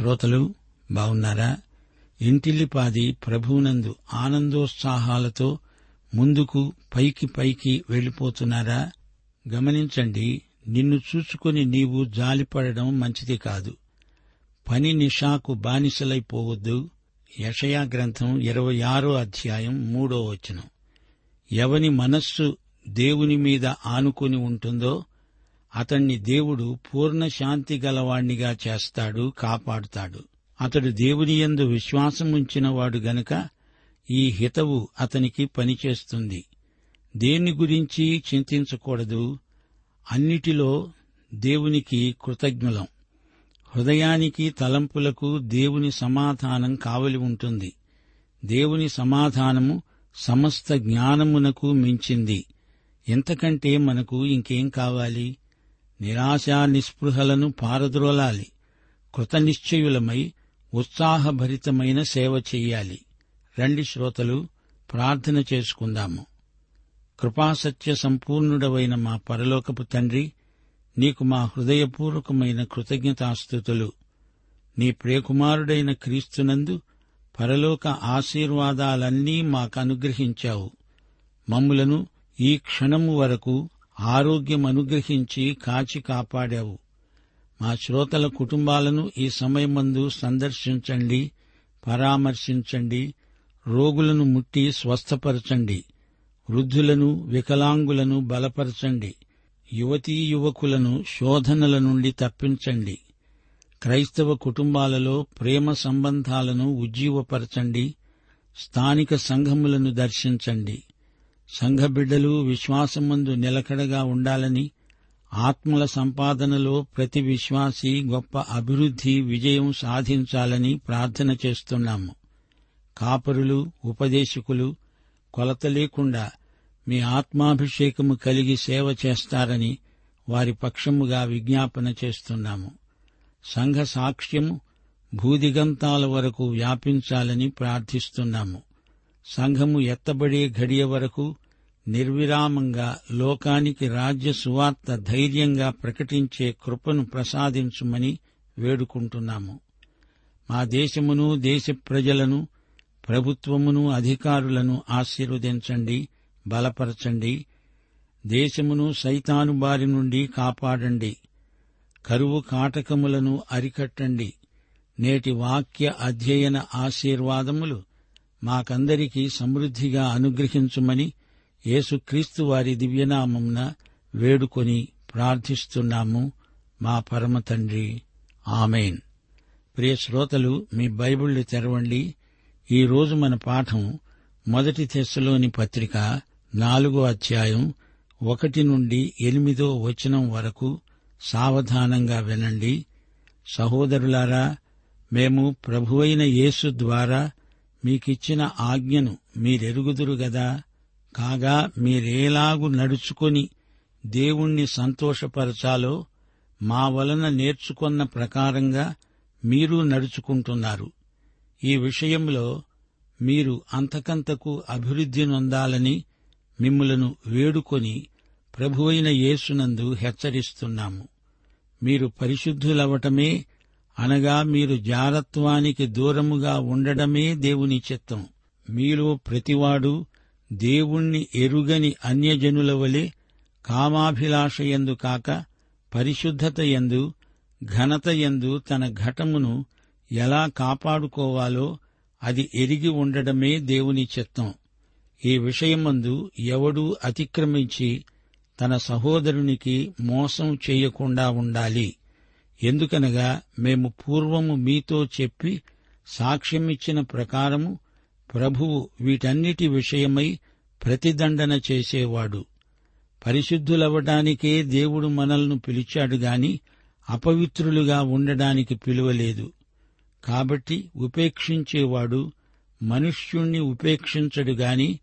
శ్రోతలు బాగున్నారా ఇంటిల్లిపాది ప్రభువునందు ఆనందోత్సాహాలతో ముందుకు పైకి పైకి వెళ్ళిపోతున్నారా? గమనించండి నిన్ను చూసుకుని నీవు జాలిపడడం మంచిది కాదు. పని నిషాకు బానిసలైపోవద్దు యషయా గ్రంథం ఇరవై ఆరో అధ్యాయం మూడో వచనం. ఎవని మనస్సు దేవుని మీద ఆనుకుని ఉంటుందో అతణ్ణి దేవుడు పూర్ణ శాంతి గలవాణ్ణిగా చేస్తాడు కాపాడుతాడు. అతడు దేవుని యందు విశ్వాసముంచినవాడు గనుక ఈ హితవు అతనికి పనిచేస్తుంది. దేని గురించి చింతించకూడదు. అన్నిటిలో దేవునికి కృతజ్ఞులం. హృదయానికి తలంపులకు దేవుని సమాధానం కావలి ఉంటుంది. దేవుని సమాధానము సమస్త జ్ఞానమునకు మించింది. ఇంతకంటే మనకు ఇంకేం కావాలి? నిరాశా నిస్పృహలను పారద్రోలాలి. కృతనిశ్చయులమై ఉత్సాహభరితమైన సేవ చెయ్యాలి రండి శ్రోతలు ప్రార్థన చేసుకుందాము. కృపాసత్య సంపూర్ణుడవైన మా పరలోకపు తండ్రి నీకు మా హృదయపూర్వకమైన కృతజ్ఞతాస్థుతులు. నీ ప్రియకుమారుడైన క్రీస్తునందు పరలోక ఆశీర్వాదాలన్నీ మాకు అనుగ్రహించావు మమ్ములను ఈ క్షణము వరకు ఆరోగ్యం అనుగ్రహించి కాచి కాపాడావు. మా శ్రోతల కుటుంబాలను ఈ సమయమందు సందర్శించండి పరామర్శించండి రోగులను ముట్టి స్వస్థపరచండి వృద్ధులను వికలాంగులను బలపరచండి యువతీ యువకులను శోధనల నుండి తప్పించండి క్రైస్తవ కుటుంబాలలో ప్రేమ సంబంధాలను ఉజ్జీవపరచండి స్థానిక సంఘములను దర్శించండి. సంఘబిడ్డలు విశ్వాసమందు నిలకడగా ఉండాలని ఆత్మల సంపాదనలో ప్రతి విశ్వాసి గొప్ప అభివృద్ధి విజయం సాధించాలని ప్రార్థన చేస్తున్నాము. కాపరులు ఉపదేశకులు కొలత లేకుండా మీ ఆత్మాభిషేకము కలిగి సేవ చేస్తారని వారి పక్షముగా విజ్ఞాపన చేస్తున్నాము. సంఘ సాక్ష్యము భూదిగంతాల వరకు వ్యాపించాలని ప్రార్థిస్తున్నాము. సంఘము ఎత్తబడే ఘడియ వరకు నిర్విరామంగా లోకానికి రాజ్య సువార్త ధైర్యంగా ప్రకటించే కృపను ప్రసాదించుమని వేడుకుంటున్నాము. మా దేశమును దేశ ప్రజలను ప్రభుత్వమును అధికారులను ఆశీర్వదించండి బలపరచండి. దేశమును సైతాను బారి నుండి కాపాడండి. కరువు కాటకములను అరికట్టండి. నేటి వాక్య అధ్యయన ఆశీర్వాదములు మాకందరికీ సమృద్ధిగా అనుగ్రహించుమని యేసుక్రీస్తు వారి దివ్యనామంన వేడుకొని ప్రార్థిస్తున్నాము. మా పరమ తండ్రి. ఆమెన్. ప్రియ శ్రోతలు మీ బైబిళ్ళు తెరవండి. ఈరోజు మన పాఠం మొదటి తెస్సులోని పత్రిక నాలుగో అధ్యాయం ఒకటి నుండి ఎనిమిదో వచనం వరకు సావధానంగా వినండి. సహోదరులారా మేము ప్రభువైన యేసు ద్వారా మీకిచ్చిన ఆజ్ఞను మీరెరుగుదురు గదా? కాగా మీరేలాగు నడుచుకొని దేవుణ్ణి సంతోషపరచాలో మా వలన నేర్చుకొన్న ప్రకారంగా మీరు నడుచుకుంటున్నారు. ఈ విషయంలో మీరు అంతకంతకు అభివృద్ధి నొందాలని మిమ్ములను వేడుకొని ప్రభువైన యేసునందు హెచ్చరిస్తున్నాము. మీరు పరిశుద్ధులవటమే అనగా మీరు జారత్వానికి దూరముగా ఉండడమే దేవుని చిత్తం. మీలో ప్రతివాడు దేవుణ్ణి ఎరుగని అన్యజనుల వలె కామాభిలాషయందు కాక పరిశుద్ధత యందు ఘనత యందు తన ఘటమును ఎలా కాపాడుకోవాలో అది ఎరిగి ఉండడమే దేవుని చిత్తం. ఈ విషయమందు ఎవడూ అతిక్రమించి తన సహోదరునికి మోసం చేయకుండా ఉండాలి. ఎందుకనగా మేము పూర్వము మీతో చెప్పి సాక్ష్యమిచ్చిన ప్రకారము ప్రభువు వీటన్నిటి విషయమై ప్రతిదండన చేసేవాడు. పరిశుద్ధులవ్వడానికే దేవుడు మనల్ని పిలిచాడు గాని అపవిత్రులుగా ఉండడానికి పిలువలేదు. కాబట్టి ఉపేక్షించేవాడు మనుష్యుణ్ణి ఉపేక్షించడు గాని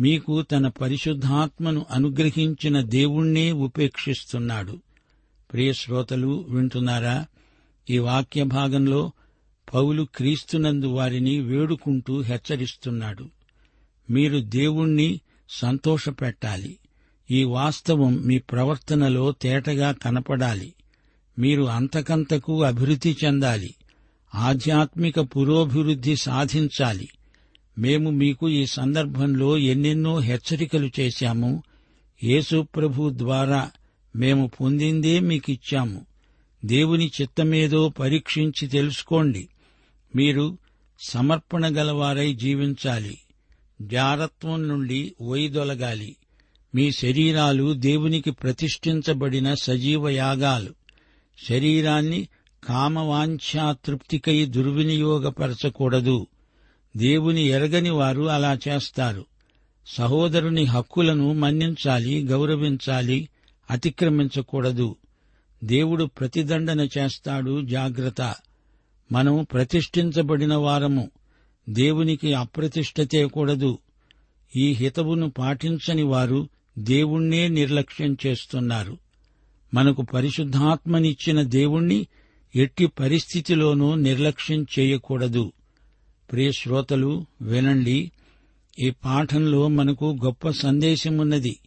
మీకు తన పరిశుద్ధాత్మను అనుగ్రహించిన దేవుణ్ణే ఉపేక్షిస్తున్నాడు. ప్రియ శ్రోతలు వింటున్నారా? ఈ వాక్య భాగంలో పౌలు క్రీస్తునందు వారిని వేడుకుంటూ హెచ్చరిస్తున్నాడు. మీరు దేవుణ్ణి సంతోషపెట్టాలి. ఈ వాస్తవం మీ ప్రవర్తనలో తేటగా కనపడాలి. మీరు అంతకంతకు అభివృద్ధి చెందాలి. ఆధ్యాత్మిక పురోభివృద్ధి సాధించాలి. మేము మీకు ఈ సందర్భంలో ఎన్నెన్నో హెచ్చరికలు చేశాము. యేసుప్రభు ద్వారా మేము పొందిందే మీకిచ్చాము. దేవుని చిత్తమేదో పరీక్షించి తెలుసుకోండి. మీరు సమర్పణ గలవారై జీవించాలి. జారత్వం నుండి వైదొలగాలి మీ శరీరాలు దేవునికి ప్రతిష్ఠించబడిన సజీవ యాగాలు. శరీరాన్ని కామవాంఛా తృప్తికై దుర్వినియోగపరచకూడదు. దేవుని ఎరగని వారు అలా చేస్తారు. సహోదరుని హక్కులను మన్నించాలి గౌరవించాలి అతిక్రమించకూడదు. దేవుడు ప్రతిదండన చేస్తాడు జాగ్రత్త. మనం ప్రతిష్ఠించబడిన వారము. దేవునికి అప్రతిష్ఠ తేకూడదు ఈ హితవును పాటించని వారు దేవుణ్ణే నిర్లక్ష్యం చేస్తున్నారు. మనకు పరిశుద్ధాత్మనిచ్చిన దేవుణ్ణి ఎట్టి పరిస్థితిలోనూ నిర్లక్ష్యం చేయకూడదు. ప్రియ శ్రోతలు వినండి. ఈ పాఠంలో మనకు గొప్ప సందేశమున్నది.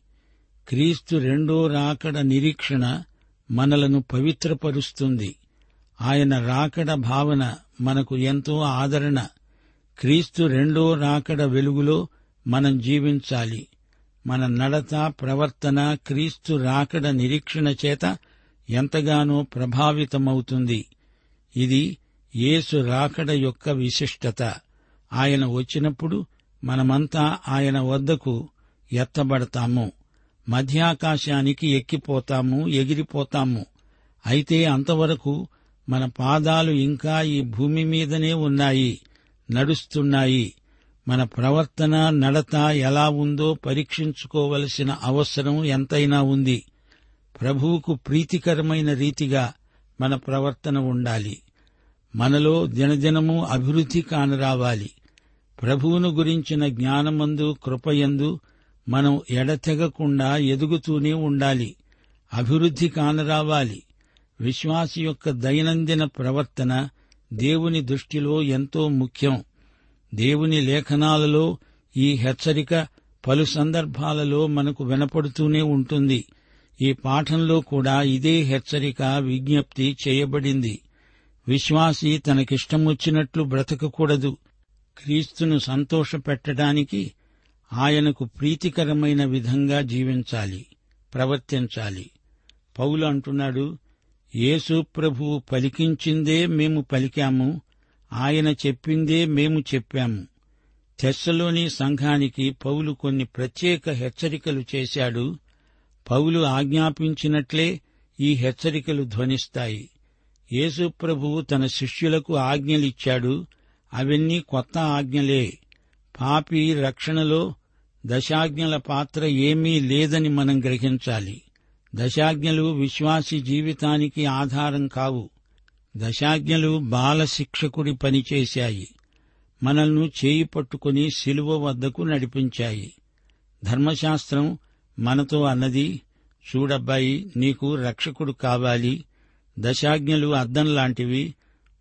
క్రీస్తు రెండో రాకడ నిరీక్షణ మనలను పవిత్రపరుస్తుంది. ఆయన రాకడ భావన మనకు ఎంతో ఆదరణ. క్రీస్తు రెండో రాకడ వెలుగులో మనం జీవించాలి. మన నడత ప్రవర్తన క్రీస్తు రాకడ నిరీక్షణ చేత ఎంతగానో ప్రభావితమవుతుంది. ఇది యేసు రాకడ యొక్క విశిష్టత. ఆయన వచ్చినప్పుడు మనమంతా ఆయన వద్దకు ఎత్తబడతాము. మధ్యాకాశానికి ఎక్కిపోతాము ఎగిరిపోతాము. అయితే అంతవరకు మన పాదాలు ఇంకా ఈ భూమి మీదనే ఉన్నాయి నడుస్తున్నాయి. మన ప్రవర్తన నడత ఎలా ఉందో పరీక్షించుకోవలసిన అవసరం ఎంతైనా ఉంది. ప్రభువుకు ప్రీతికరమైన రీతిగా మన ప్రవర్తన ఉండాలి. మనలో దినదినము అభివృద్ధి కానరావాలి. ప్రభువును గురించిన జ్ఞానమందు కృపయందు మనం ఎడతెగకుండా ఎదుగుతూనే ఉండాలి. అభివృద్ధి కానరావాలి. విశ్వాసి యొక్క దైనందిన ప్రవర్తన దేవుని దృష్టిలో ఎంతో ముఖ్యం. దేవుని లేఖనాలలో ఈ హెచ్చరిక పలు సందర్భాలలో మనకు వినపడుతూనే ఉంటుంది. ఈ పాఠంలో కూడా ఇదే హెచ్చరిక విజ్ఞప్తి చేయబడింది. విశ్వాసి తనకిష్టమొచ్చినట్లు బ్రతకకూడదు. క్రీస్తును సంతోషపెట్టడానికి ఆయనకు ప్రీతికరమైన విధంగా జీవించాలి ప్రవర్తించాలి. పౌలు అంటున్నాడు యేసు ప్రభువు పలికించిందే మేము పలికాము ఆయన చెప్పిందే మేము చెప్పాము. తెస్సలోని సంఘానికి పౌలు కొన్ని ప్రత్యేక హెచ్చరికలు చేశాడు. పౌలు ఆజ్ఞాపించినట్లే ఈ హెచ్చరికలు ధ్వనిస్తాయి. యేసు ప్రభువు తన శిష్యులకు ఆజ్ఞలిచ్చాడు అవన్నీ కొత్త ఆజ్ఞలే. పాపి రక్షణలో దశాజ్ఞల పాత్ర ఏమీ లేదని మనం గ్రహించాలి. దశాజ్ఞలు విశ్వాసి జీవితానికి ఆధారం కావు. దశాజ్ఞలు బాలశిక్షకుడి పనిచేశాయి మనల్ని చేయి పట్టుకుని శిలువ వద్దకు నడిపించాయి. ధర్మశాస్త్రం మనతో అన్నది చూడబ్బాయి నీకు రక్షకుడు కావాలి. దశాజ్ఞలు అద్దం లాంటివి.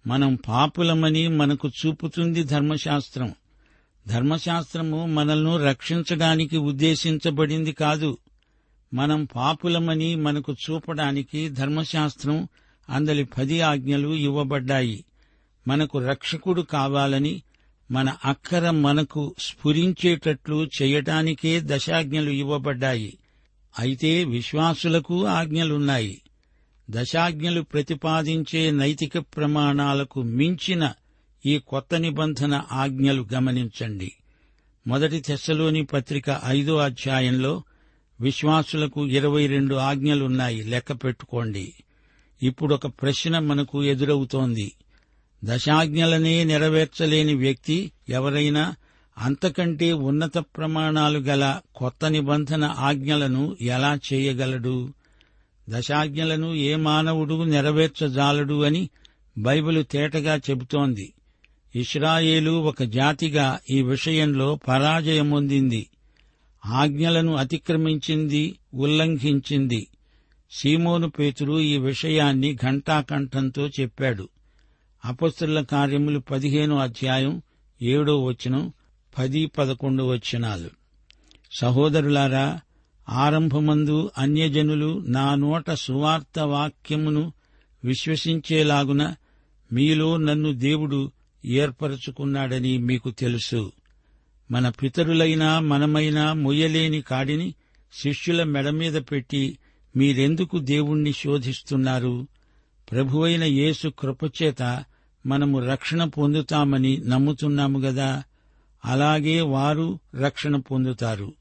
మనం పాపులమని మనకు చూపుతుంది ధర్మశాస్త్రం. ధర్మశాస్త్రము మనల్ని రక్షించడానికి ఉద్దేశించబడింది కాదు. మనం పాపులమని మనకు చూపడానికి ధర్మశాస్త్రం అందలి పది ఆజ్ఞలు ఇవ్వబడ్డాయి. మనకు రక్షకుడు కావాలని మన అక్కర మనకు స్ఫురించేటట్లు చేయటానికే దశాజ్ఞలు ఇవ్వబడ్డాయి. అయితే విశ్వాసులకు ఆజ్ఞలున్నాయి. దశాజ్ఞలు ప్రతిపాదించే నైతిక ప్రమాణాలకు మించిన ఈ కొత్త నిబంధన ఆజ్ఞలు గమనించండి. మొదటి తెశలోని పత్రిక ఐదో అధ్యాయంలో విశ్వాసులకు ఇరవై రెండు ఆజ్ఞలున్నాయి. లెక్క పెట్టుకోండి. ఇప్పుడొక ప్రశ్న మనకు ఎదురవుతోంది. దశాజ్ఞలనే నెరవేర్చలేని వ్యక్తి ఎవరైనా అంతకంటే ఉన్నత ప్రమాణాలు గల కొత్త నిబంధన ఆజ్ఞలను ఎలా చేయగలడు? దశాజ్ఞలను ఏ మానవుడు నెరవేర్చజాలడు అని బైబిలు తేటగా చెబుతోంది. ఇస్రాయేలు ఒక జాతిగా ఈ విషయంలో పరాజయమొందింది ఆజ్ఞలను అతిక్రమించింది ఉల్లంఘించింది. సీమోను పేతురు ఈ విషయాన్ని ఘంటాకంఠంతో చెప్పాడు. అపస్తుల కార్యములు పదిహేను అధ్యాయం ఏడో వచనం పది పదకొండు వచనాలు. సహోదరులారా ఆరంభమందు అన్యజనులు నా నోట సువార్త వాక్యమును విశ్వసించేలాగున మీలో నన్ను దేవుడు ఏర్పరచుకున్నాడని మీకు తెలుసు. మన పితరులైనా మనమైనా మొయ్యలేని కాడిని శిష్యుల మెడ మీద పెట్టి మీరెందుకు దేవుణ్ణి శోధిస్తున్నారు? ప్రభువైన యేసు కృపచేత మనము రక్షణ పొందుతామని నమ్ముతున్నాము గదా? అలాగే వారు రక్షణ పొందుతారు.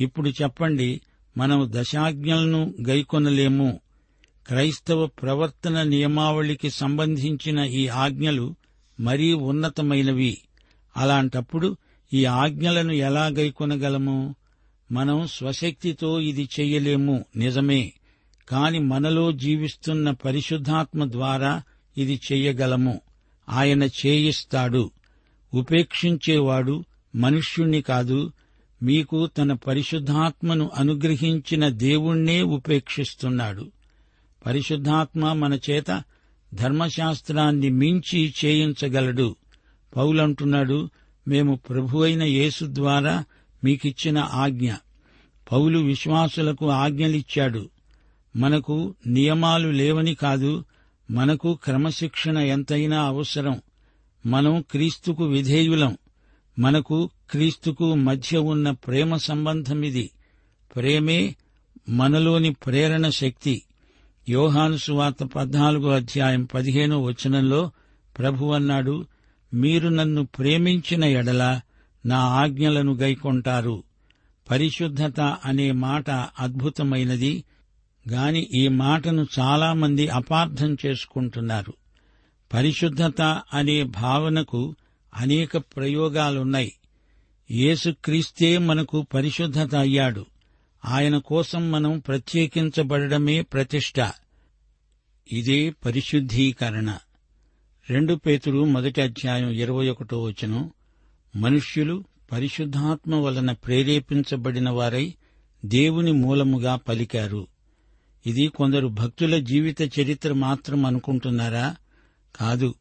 ఇప్పుడు చెప్పండి మనం దశాజ్ఞలను గైకొనలేము? క్రైస్తవ ప్రవర్తన నియమావళికి సంబంధించిన ఈ ఆజ్ఞలు మరీ ఉన్నతమైనవి. అలాంటప్పుడు ఈ ఆజ్ఞలను ఎలా గైకొనగలము మనం స్వశక్తితో ఇది చెయ్యలేము నిజమే. కాని మనలో జీవిస్తున్న పరిశుద్ధాత్మ ద్వారా ఇది చెయ్యగలము ఆయన చేయిస్తాడు. ఉపేక్షించేవాడు మనుష్యుణ్ణి కాదు. మీకు తన పరిశుద్ధాత్మను అనుగ్రహించిన దేవుణ్ణే ఉపేక్షిస్తున్నాడు. పరిశుద్ధాత్మ మన చేత ధర్మశాస్త్రాన్ని మించి చేయించగలడు. పౌలంటున్నాడు మేము ప్రభువైన యేసు ద్వారా మీకిచ్చిన ఆజ్ఞ. పౌలు విశ్వాసులకు ఆజ్ఞలిచ్చాడు. మనకు నియమాలు లేవని కాదు మనకు క్రమశిక్షణ ఎంతైనా అవసరం. మనం క్రీస్తుకు విధేయులం. మనకు క్రీస్తుకు మధ్య ఉన్న ప్రేమ సంబంధమిది. ప్రేమే మనలోని ప్రేరణ శక్తి. యోహాను సువార్త పద్నాలుగో అధ్యాయం పదిహేనో వచనంలో ప్రభు అన్నాడు మీరు నన్ను ప్రేమించిన ఎడల నా ఆజ్ఞలను గైకొంటారు. పరిశుద్ధత అనే మాట అద్భుతమైనది గాని ఈ మాటను చాలామంది అపార్థం చేసుకుంటున్నారు. పరిశుద్ధత అనే భావనకు అనేక ప్రయోగాలున్నాయి. యేసుక్రీస్తే మనకు పరిశుద్ధత అయ్యాడు. ఆయన కోసం మనం ప్రత్యేకించబడమే ప్రతిష్ట. ఇదే పరిశుద్ధీకరణ. రెండు పేతులు మొదటి అధ్యాయం ఇరవై ఒకటో వచనం. మనుష్యులు పరిశుద్ధాత్మ వలన ప్రేరేపించబడిన వారై దేవుని మూలముగా పలికారు. ఇది కొందరు భక్తుల జీవిత చరిత్ర మాత్రం అనుకుంటున్నారా? కాదు.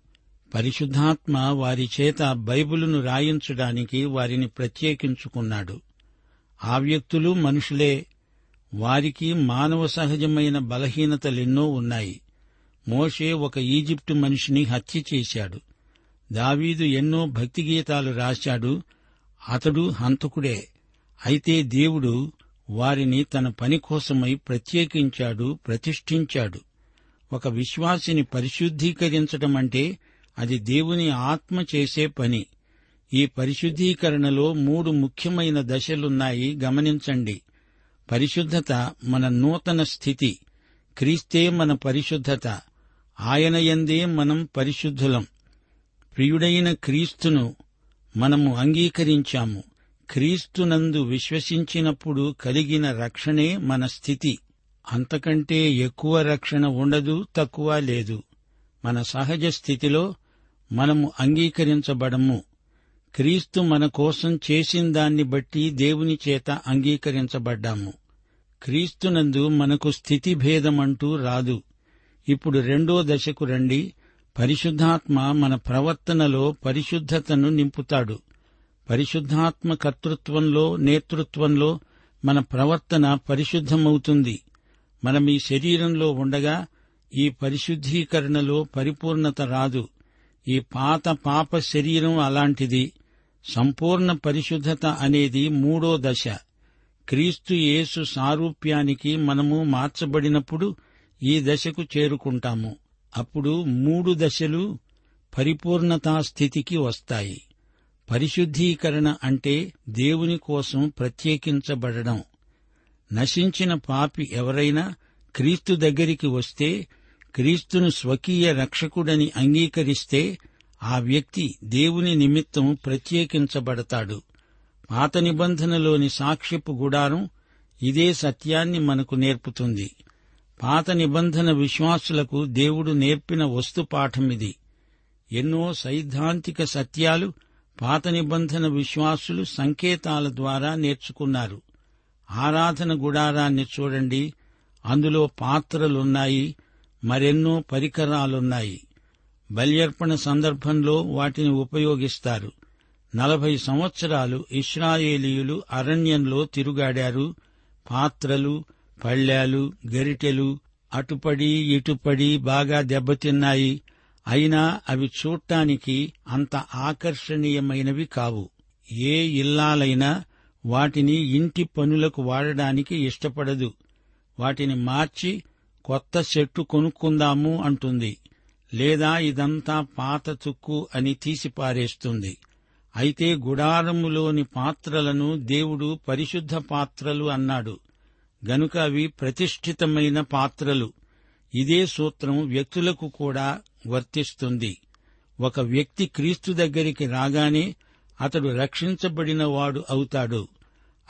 పరిశుద్ధాత్మ వారి చేత బైబిలును రాయించడానికి వారిని ప్రత్యేకించుకున్నాడు. ఆ వ్యక్తులు మనుషులే. వారికి మానవ సహజమైన బలహీనతలెన్నో ఉన్నాయి. మోషే ఒక ఈజిప్టు మనిషిని హత్య చేశాడు. దావీదు ఎన్నో భక్తి గీతాలు రాశాడు. అతడు హంతకుడే. అయితే దేవుడు వారిని తన పని కోసమై ప్రత్యేకించాడు ప్రతిష్ఠించాడు. ఒక విశ్వాసిని పరిశుద్ధీకరించటమంటే అది దేవుని ఆత్మ చేసే పని. ఈ పరిశుద్ధీకరణలో మూడు ముఖ్యమైన దశలున్నాయి. గమనించండి. పరిశుద్ధత మన నూతన స్థితి. క్రీస్తే మన పరిశుద్ధత. ఆయన ఎందే మనం పరిశుద్ధులం. ప్రియుడైన క్రీస్తును మనము అంగీకరించాము. క్రీస్తునందు విశ్వసించినప్పుడు కలిగిన రక్షణే మన స్థితి. అంతకంటే ఎక్కువ రక్షణ ఉండదు తక్కువ లేదు. మన సహజ స్థితిలో మనము అంగీకరించబడము. క్రీస్తు మన కోసం చేసిన దాన్ని బట్టి దేవుని చేత అంగీకరించబడ్డాము. క్రీస్తునందు మనకు స్థితి భేదమంటూ రాదు. ఇప్పుడు రెండో దశకు రండి. పరిశుద్ధాత్మ మన ప్రవర్తనలో పరిశుద్ధతను నింపుతాడు. పరిశుద్ధాత్మ కర్తృత్వంలో నేతృత్వంలో మన ప్రవర్తన పరిశుద్ధమవుతుంది. మనం ఈ శరీరంలో ఉండగా ఈ పరిశుద్ధీకరణలో పరిపూర్ణత రాదు. ఈ పాత పాప శరీరం అలాంటిది. సంపూర్ణ పరిశుద్ధత అనేది మూడో దశ. క్రీస్తు యేసు సారూప్యానికి మనము మార్చబడినప్పుడు ఈ దశకు చేరుకుంటాము. అప్పుడు మూడు దశలు పరిపూర్ణతా స్థితికి వస్తాయి. పరిశుద్ధీకరణ అంటే దేవుని కోసం ప్రత్యేకించబడడం. నశించిన పాపి ఎవరైనా క్రీస్తు దగ్గరికి వస్తే క్రీస్తును స్వకీయ రక్షకుడని అంగీకరిస్తే ఆ వ్యక్తి దేవుని నిమిత్తం ప్రత్యేకించబడతాడు. పాత నిబంధనలోని సాక్ష్యపు గుడారం ఇదే సత్యాన్ని మనకు నేర్పుతుంది. పాత నిబంధన విశ్వాసులకు దేవుడు నేర్పిన వస్తుపాఠమిది ఎన్నో సైద్ధాంతిక సత్యాలు పాత నిబంధన విశ్వాసులు సంకేతాల ద్వారా నేర్చుకున్నారు. ఆరాధన గుడారాన్ని చూడండి. అందులో పాత్రలున్నాయి. మరెన్నో పరికరాలున్నాయి. బల్యర్పణ సందర్భంలో వాటిని ఉపయోగిస్తారు. నలభై సంవత్సరాలు ఇస్రాయేలీయులు అరణ్యంలో తిరుగాడారు. పాత్రలు పళ్ళ్యాలు గరిటెలు అటుపడి ఇటుపడి బాగా దెబ్బతిన్నాయి. అయినా అవి చూడటానికి అంత ఆకర్షణీయమైనవి కావు. ఏ ఇల్లాలైనా వాటిని ఇంటి పనులకు వాడడానికి ఇష్టపడదు. వాటిని మార్చి కొత్త చెట్టు కొనుక్కుందాము అంటుంది. లేదా ఇదంతా పాత చుక్కు అని తీసిపారేస్తుంది. అయితే గుడారములోని పాత్రలను దేవుడు పరిశుద్ధ పాత్రలు అన్నాడు. గనుక అవి ప్రతిష్ఠితమైన పాత్రలు. ఇదే సూత్రం వ్యక్తులకు కూడా వర్తిస్తుంది. ఒక వ్యక్తి క్రీస్తు దగ్గరికి రాగానే అతడు రక్షించబడినవాడు అవుతాడు.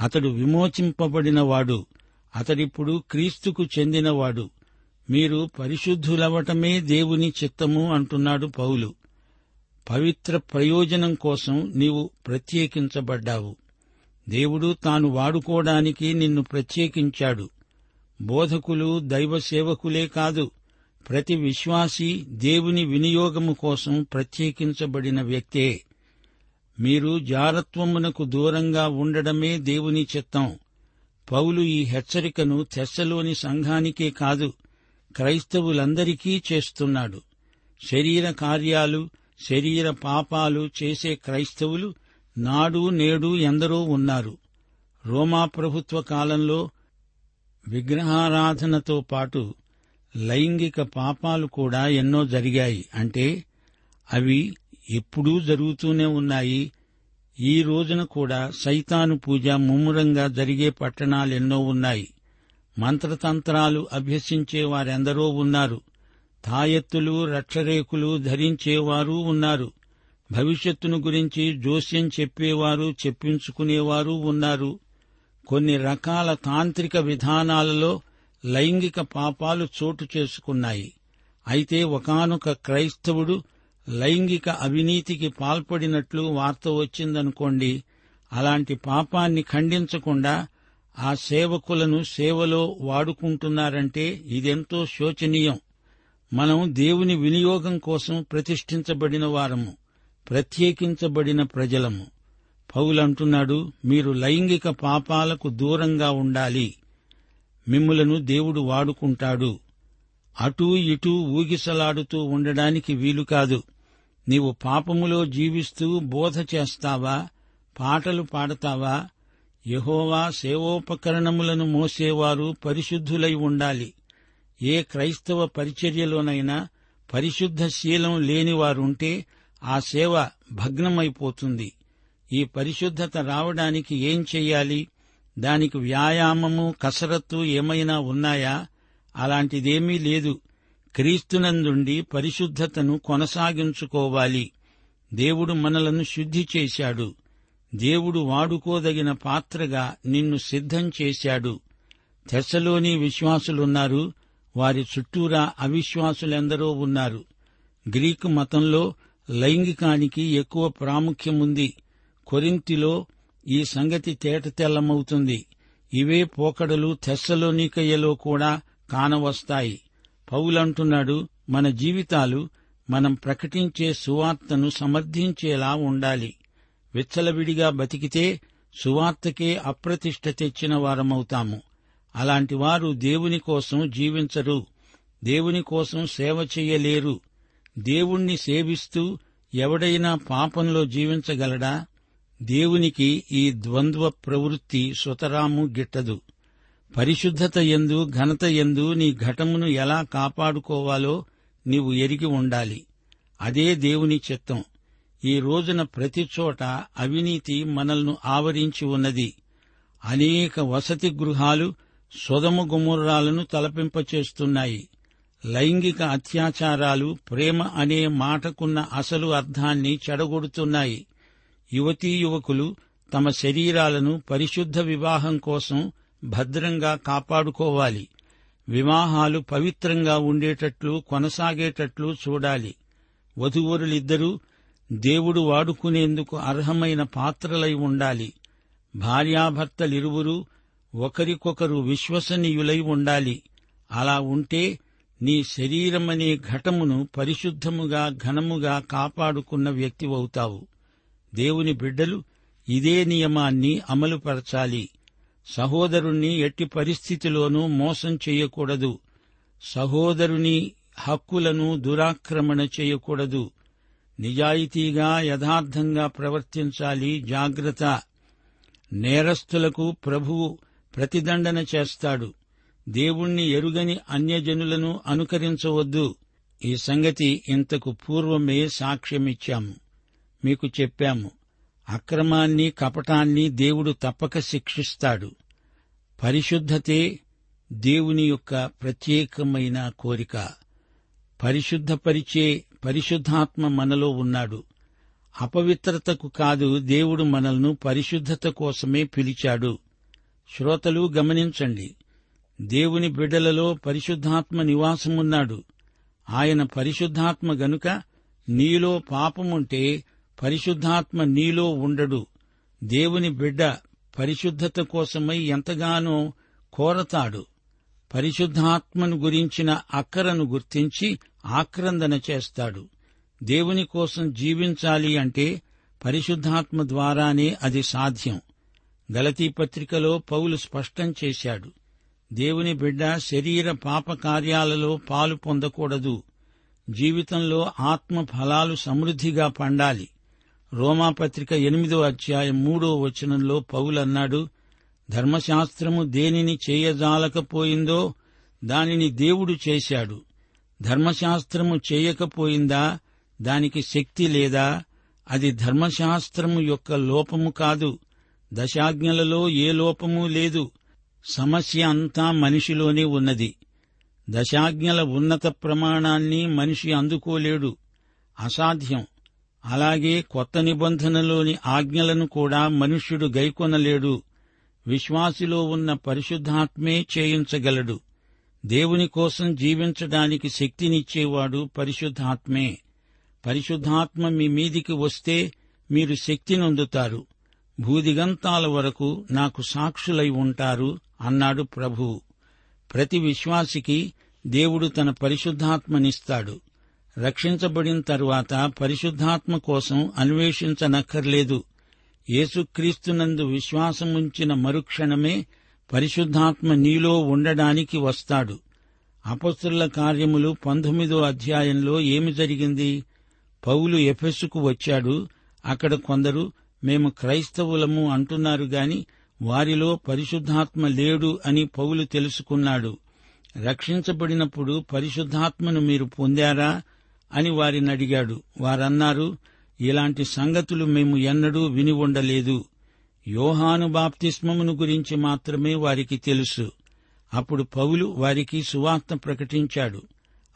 అతడు విమోచింపబడినవాడు. అతడిప్పుడు క్రీస్తుకు చెందినవాడు. మీరు పరిశుద్ధులవటమే దేవుని చిత్తము అంటున్నాడు పౌలు. పవిత్ర ప్రయోజనం కోసం నీవు ప్రత్యేకించబడ్డావు. దేవుడు తాను వాడుకోవడానికి నిన్ను ప్రత్యేకించాడు. బోధకులు దైవ సేవకులే కాదు ప్రతి విశ్వాసి దేవుని వినియోగము కోసం ప్రత్యేకించబడిన వ్యక్తే. మీరు జారత్వమునకు దూరంగా ఉండడమే దేవుని చిత్తం. పౌలు ఈ హెచ్చరికను తెస్సలోని సంఘానికే కాదు క్రైస్తవులందరికీ చేస్తున్నాడు. శరీర కార్యాలు శరీర పాపాలు చేసే క్రైస్తవులు నాడు నేడు ఎందరో ఉన్నారు. రోమా ప్రభుత్వ కాలంలో విగ్రహారాధనతో పాటు లైంగిక పాపాలు కూడా ఎన్నో జరిగాయి. అంటే అవి ఎప్పుడూ జరుగుతూనే ఉన్నాయి. ఈ రోజున కూడా సైతాను పూజ ముమ్మురంగా జరిగే పట్టణాలెన్నో ఉన్నాయి. మంత్రతంత్రాలు అభ్యసించే వారెందరో ఉన్నారు. తాయెత్తులు రక్షరేకులు ధరించేవారు ఉన్నారు. భవిష్యత్తును గురించి జోస్యం చెప్పేవారు చెప్పించుకునేవారు ఉన్నారు. కొన్ని రకాల తాంత్రిక విధానాలలో లైంగిక పాపాలు చోటు చేసుకున్నాయి. అయితే ఒకానొక క్రైస్తవుడు లైంగిక అవినీతికి పాల్పడినట్లు వార్త వచ్చిందనుకోండి అలాంటి పాపాన్ని ఖండించకుండా ఆ సేవకులను సేవలో వాడుకుంటున్నారంటే ఇదెంతో శోచనీయం. మనం దేవుని వినియోగం కోసం ప్రతిష్ఠించబడిన వారము ప్రత్యేకించబడిన ప్రజలము. పౌలంటున్నాడు మీరు లైంగిక పాపాలకు దూరంగా ఉండాలి. మిమ్ములను దేవుడు వాడుకుంటాడు. అటూ ఇటూ ఊగిసలాడుతూ ఉండడానికి వీలు కాదు. నీవు పాపములో జీవిస్తూ బోధ చేస్తావా? పాటలు పాడతావా? యహోవా సేవోపకరణములను మోసేవారు పరిశుద్ధులై ఉండాలి. ఏ క్రైస్తవ పరిచర్యలోనైనా పరిశుద్ధ శీలం లేనివారుంటే ఆ సేవ భగ్నమైపోతుంది. ఈ పరిశుద్ధత రావడానికి ఏం చెయ్యాలి? దానికి వ్యాయామము కసరత్తు ఏమైనా ఉన్నాయా? అలాంటిదేమీ లేదు. క్రీస్తునందుండి పరిశుద్ధతను కొనసాగించుకోవాలి. దేవుడు మనలను శుద్ధి చేశాడు. దేవుడు వాడుకోదగిన పాత్రగా నిన్ను సిద్ధం చేశాడు. తెస్సలోని విశ్వాసులున్నారు. వారి చుట్టూరా అవిశ్వాసులెందరో ఉన్నారు. గ్రీకు మతంలో లైంగికానికి ఎక్కువ ప్రాముఖ్యముంది. కొరింతిలో ఈ సంగతి తేటతెల్లమవుతుంది. ఇవే పోకడలు తెస్సలోనికయ్యలో కూడా కానవస్తాయి. పౌలంటున్నాడు మన జీవితాలు మనం ప్రకటించే సువార్తను సమర్థించేలా ఉండాలి. విచ్చలవిడిగా బతికితే సువార్తకే అప్రతిష్ట తెచ్చిన వారమవుతాము. అలాంటి వారు దేవుని కోసం జీవించరు. దేవుని కోసం సేవ చెయ్యలేరు దేవుణ్ణి సేవిస్తూ ఎవడైనా పాపంలో జీవించగలడా? దేవునికి ఈ ద్వంద్వ ప్రవృత్తి సుతరాము గిట్టదు. పరిశుద్ధత ఎందు ఘనత ఎందు నీ ఘటమును ఎలా కాపాడుకోవాలో నీవు ఎరిగి ఉండాలి. అదే దేవుని చిత్తం. ఈ రోజున ప్రతి చోట అవినీతి మనల్ని ఆవరించి ఉన్నది. అనేక వసతి గృహాలు సొదమ గుముర్రాలను తలపింపచేస్తున్నాయి. లైంగిక అత్యాచారాలు ప్రేమ అనే మాటకున్న అసలు అర్థాన్ని చెడగొడుతున్నాయి. యువతీ యువకులు తమ శరీరాలను పరిశుద్ధ వివాహం కోసం భద్రంగా కాపాడుకోవాలి. వివాహాలు పవిత్రంగా ఉండేటట్లు కొనసాగేటట్లు చూడాలి. వధువరులిద్దరూ దేవుడు వాడుకునేందుకు అర్హమైన పాత్రలై ఉండాలి. భార్యాభర్తలిరువురూ ఒకరికొకరు విశ్వసనీయులై ఉండాలి. అలా ఉంటే నీ శరీరమనే ఘటమును పరిశుద్ధముగా ఘనముగా కాపాడుకున్న వ్యక్తివవుతావు దేవుని బిడ్డలు ఇదే నియమాన్ని అమలుపరచాలి. సహోదరుణ్ణి ఎట్టి పరిస్థితిలోనూ మోసం చేయకూడదు. సహోదరుని హక్కులను దురాక్రమణ చేయకూడదు. నిజాయితీగా యథార్థంగా ప్రవర్తించాలి జాగ్రత్త. నేరస్తులకు ప్రభువు ప్రతిదండన చేస్తాడు. దేవుణ్ణి ఎరుగని అన్యజనులను అనుకరించవద్దు. ఈ సంగతి ఇంతకు పూర్వమే సాక్ష్యమిచ్చాము. మీకు చెప్పాము. అక్రమాన్ని కపటాన్ని దేవుడు తప్పక శిక్షిస్తాడు. పరిశుద్ధతే దేవుని యొక్క ప్రత్యేకమైన కోరిక. పరిశుద్ధపరిచే పరిశుద్ధాత్మ మనలో ఉన్నాడు. అపవిత్రతకు కాదు దేవుడు మనల్ను పరిశుద్ధత కోసమే పిలిచాడు. శ్రోతలు గమనించండి. దేవుని బిడ్డలలో పరిశుద్ధాత్మ నివాసమున్నాడు. ఆయన పరిశుద్ధాత్మ గనుక నీలో పాపముంటే పరిశుద్ధాత్మ నీలో ఉండడు. దేవుని బిడ్డ పరిశుద్ధత కోసమై ఎంతగానో కోరతాడు. పరిశుద్ధాత్మను గురించిన అక్కరను గుర్తించి ఆక్రందన చేస్తాడు. దేవుని కోసం జీవించాలి అంటే పరిశుద్ధాత్మ ద్వారానే అది సాధ్యం. గలతీ పత్రికలో పౌలు స్పష్టం చేశాడు. దేవుని బిడ్డ శరీర పాప కార్యాలలో పాలు పొందకూడదు. జీవితంలో ఆత్మ ఫలాలు సమృద్ధిగా పండాలి. రోమాపత్రిక ఎనిమిదో అధ్యాయం మూడో వచనంలో పౌలన్నాడు ధర్మశాస్త్రము దేనిని చేయజాలకపోయిందో దానిని దేవుడు చేశాడు. ధర్మశాస్త్రము చేయకపోయిందా? దానికి శక్తి లేదా? అది ధర్మశాస్త్రము యొక్క లోపము కాదు. దశాజ్ఞలలో ఏ లోపము లేదు. సమస్య అంతా మనిషిలోనే ఉన్నది. దశాజ్ఞల ఉన్నత ప్రమాణాన్ని మనిషి అందుకోలేడు. అసాధ్యం. అలాగే కొత్త నిబంధనలోని ఆజ్ఞలను కూడా మనుష్యుడు గైకొనలేడు. విశ్వాసిలో ఉన్న పరిశుద్ధాత్మే చేయించగలడు. దేవుని కోసం జీవించడానికి శక్తినిచ్చేవాడు పరిశుద్ధాత్మే. పరిశుద్ధాత్మ మీ మీదికి వస్తే మీరు శక్తినొందుతారు భూదిగంతాల వరకు నాకు సాక్షులై ఉంటారు అన్నాడు ప్రభువు ప్రతి విశ్వాసికి దేవుడు తన పరిశుద్ధాత్మనిస్తాడు. రక్షించబడిన తరువాత పరిశుద్ధాత్మ కోసం అన్వేషించనక్కర్లేదు. యేసుక్రీస్తునందు విశ్వాసముంచిన మరుక్షణమే పరిశుద్ధాత్మ నీలో ఉండడానికి వస్తాడు. అపస్తుల కార్యములు పంతొమ్మిదో అధ్యాయంలో ఏమి జరిగింది? పౌలు ఎఫెస్సుకు వచ్చాడు. అక్కడ కొందరు మేము క్రైస్తవులము అంటున్నారు గాని వారిలో పరిశుద్ధాత్మ లేడు అని పౌలు తెలుసుకున్నాడు. రక్షించబడినప్పుడు పరిశుద్ధాత్మను మీరు పొందారా? అని వారిని అడిగాడు. వారన్నారు ఇలాంటి సంగతులు మేము ఎన్నడూ విని ఉండలేదు. యోహాను బాప్తిస్మమును గురించి మాత్రమే వారికి తెలుసు. అప్పుడు పౌలు వారికి సువార్త ప్రకటించాడు.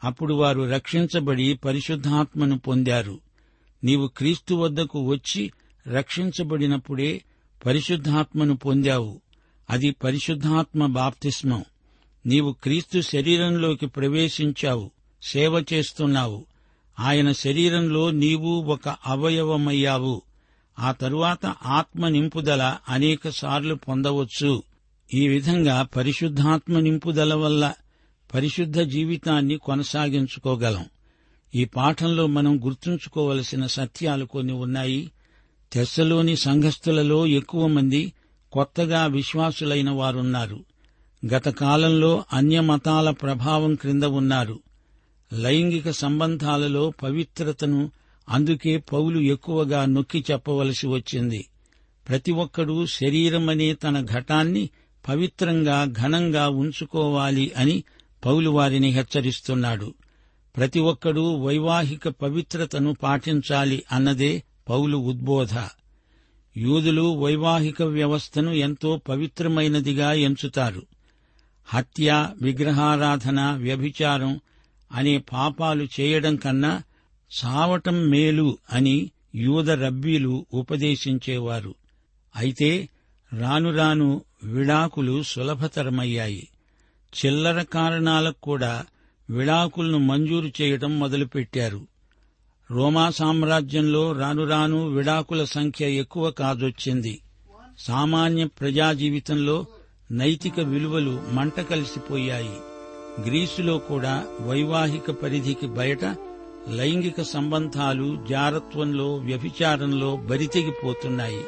అప్పుడు వారు రక్షించబడి పరిశుద్ధాత్మను పొందారు. నీవు క్రీస్తు వద్దకు వచ్చి రక్షించబడినప్పుడే పరిశుద్ధాత్మను పొందావు. అది పరిశుద్ధాత్మ బాప్తిస్మం. నీవు క్రీస్తు శరీరంలోకి ప్రవేశించావు సేవ చేస్తున్నావు. ఆయన శరీరంలో నీవు ఒక అవయవమయ్యావు. ఆ తరువాత ఆత్మ నింపుదల అనేకసార్లు పొందవచ్చు. ఈ విధంగా పరిశుద్ధాత్మ నింపుదల వల్ల పరిశుద్ధ జీవితాన్ని కొనసాగించుకోగలం. ఈ పాఠంలో మనం గుర్తుంచుకోవలసిన సత్యాలు కొన్ని ఉన్నాయి. తెస్సలోని సంఘస్థులలో ఎక్కువ మంది కొత్తగా విశ్వాసులైన వారున్నారు. గత కాలంలో అన్య మతాల ప్రభావం క్రింద ఉన్నారు. లైంగిక సంబంధాలలో పవిత్రతను అందుకే పౌలు ఎక్కువగా నొక్కి చెప్పవలసి వచ్చింది. ప్రతి ఒక్కడూ శరీరమనే తన ఘటాన్ని పవిత్రంగా ఘనంగా ఉంచుకోవాలి అని పౌలు వారిని హెచ్చరిస్తున్నాడు. ప్రతి ఒక్కడూ వైవాహిక పవిత్రతను పాటించాలి అన్నదే పౌలు ఉద్బోధ. యూదులు వైవాహిక వ్యవస్థను ఎంతో పవిత్రమైనదిగా ఎంచుతారు. హత్య విగ్రహారాధన వ్యభిచారం అనే పాపాలు చేయడం కన్నా సావటం మేలు అని యూద రబ్బీలు ఉపదేశించేవారు. అయితే రాను రాను విడాకులు సులభతరమయ్యాయి. చిల్లర కారణాలకు కూడా విడాకులను మంజూరు చేయటం మొదలుపెట్టారు. రోమా సామ్రాజ్యంలో రాను రాను విడాకుల సంఖ్య ఎక్కువ కాదొచ్చింది. సామాన్య ప్రజాజీవితంలో నైతిక విలువలు మంట కలిసిపోయాయి గ్రీసులో కూడా వైవాహిక పరిధికి బయట లైంగిక సంబంధాలు జారత్వంలో వ్యభిచారంలో బరితెగిపోతున్నాయి.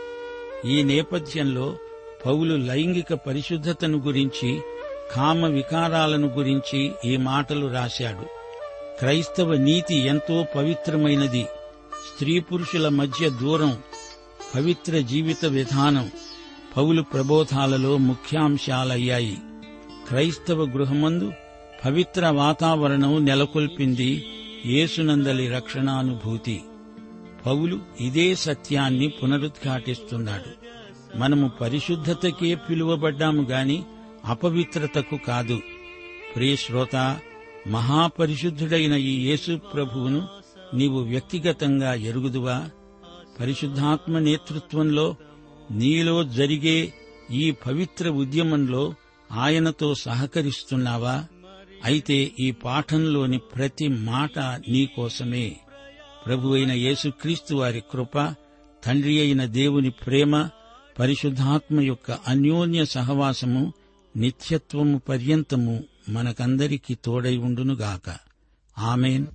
ఈ నేపథ్యంలో పౌలు లైంగిక పరిశుద్ధతను గురించి కామ వికారాలను గురించి ఈ మాటలు రాశాడు. క్రైస్తవ నీతి ఎంతో పవిత్రమైనది. స్త్రీ పురుషుల మధ్య దూరం పవిత్ర జీవిత విధానం పౌలు ప్రబోధాలలో ముఖ్యాంశాలయ్యాయి. క్రైస్తవ గృహమందు పవిత్ర వాతావరణం నెలకొల్పింది యేసునందలి రక్షణానుభూతి. పౌలు ఇదే సత్యాన్ని పునరుద్ఘాటిస్తున్నాడు. మనము పరిశుద్ధతకే పిలువబడ్డాము గాని అపవిత్రతకు కాదు. ప్రియశ్రోత మహాపరిశుద్ధుడైన ఈ యేసు ప్రభువును నీవు వ్యక్తిగతంగా ఎరుగుదువా? పరిశుద్ధాత్మ నేతృత్వంలో నీలో జరిగే ఈ పవిత్ర ఉద్యమంలో ఆయనతో సహకరిస్తున్నావా? అయితే ఈ పాఠంలోని ప్రతి మాట నీకోసమే ప్రభు అయిన యేసుక్రీస్తు వారి కృప తండ్రి అయిన దేవుని ప్రేమ పరిశుద్ధాత్మ యొక్క అన్యోన్య సహవాసము నిత్యత్వము పర్యంతము మనకందరికీ తోడై ఉండునుగాక. ఆమెన్.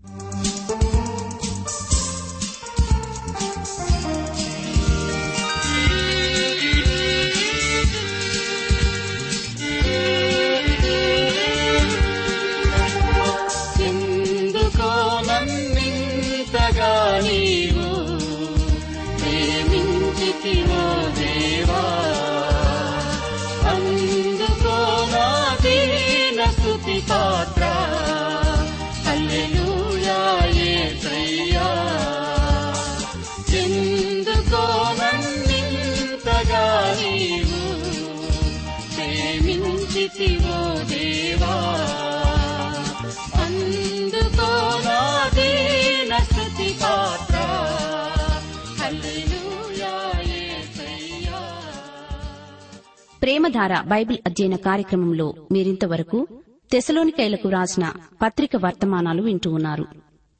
ప్రేమధార బైబిల్ అధ్యయన కార్యక్రమంలో మీరింతవరకు తెసలోనికైలకు రాసిన పత్రిక వర్తమానాలు వింటూ ఉన్నారు.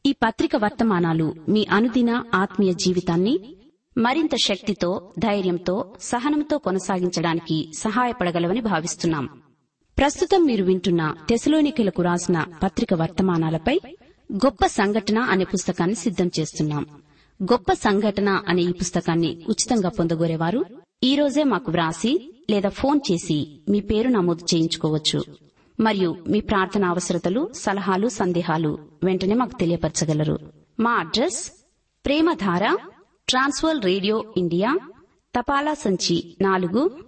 ఈ పత్రిక వర్తమానాలు మీ అనుదిన ఆత్మీయ జీవితాన్ని మరింత శక్తితో ధైర్యంతో సహనంతో కొనసాగించడానికి సహాయపడగలవని భావిస్తున్నాం. ప్రస్తుతం మీరు వింటున్న తెసలోనికలకు రాసిన పత్రిక వర్తమానాలపై గొప్ప సంఘటన అనే పుస్తకాన్ని సిద్దం చేస్తున్నాం. గొప్ప సంఘటన అనే ఈ పుస్తకాన్ని ఉచితంగా పొందగోరేవారు ఈరోజే మాకు వ్రాసి లేదా ఫోన్ చేసి మీ పేరు నమోదు చేయించుకోవచ్చు. మరియు మీ ప్రార్థన అవసరతలు సలహాలు సందేహాలు వెంటనే మాకు తెలియపరచగలరు. మా address Premadhara trans world radio India తపాలా సంచి నాలుగు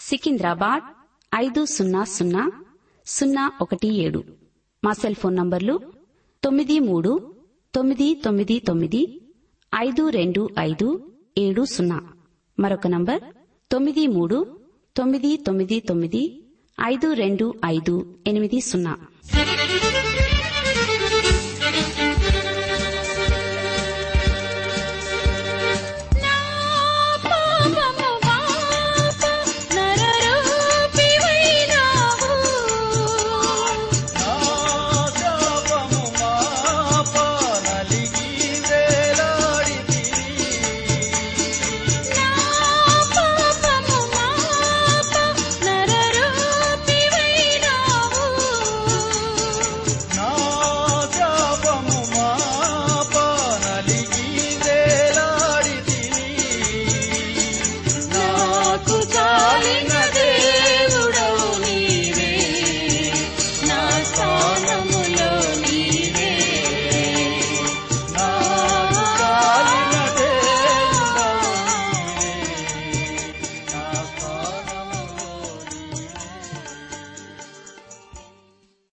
సికింద్రాబాద్ ఐదు సున్నా సున్నా సున్నా ఒకటి ఏడు. మా సెల్ ఫోన్ నంబర్లు తొమ్మిది మూడు తొమ్మిది తొమ్మిది తొమ్మిది ఐదు రెండు ఐదు ఏడు సున్నా. మరొక నంబర్ తొమ్మిది మూడు తొమ్మిది తొమ్మిది తొమ్మిది ఐదు రెండు ఐదు ఎనిమిది సున్నా.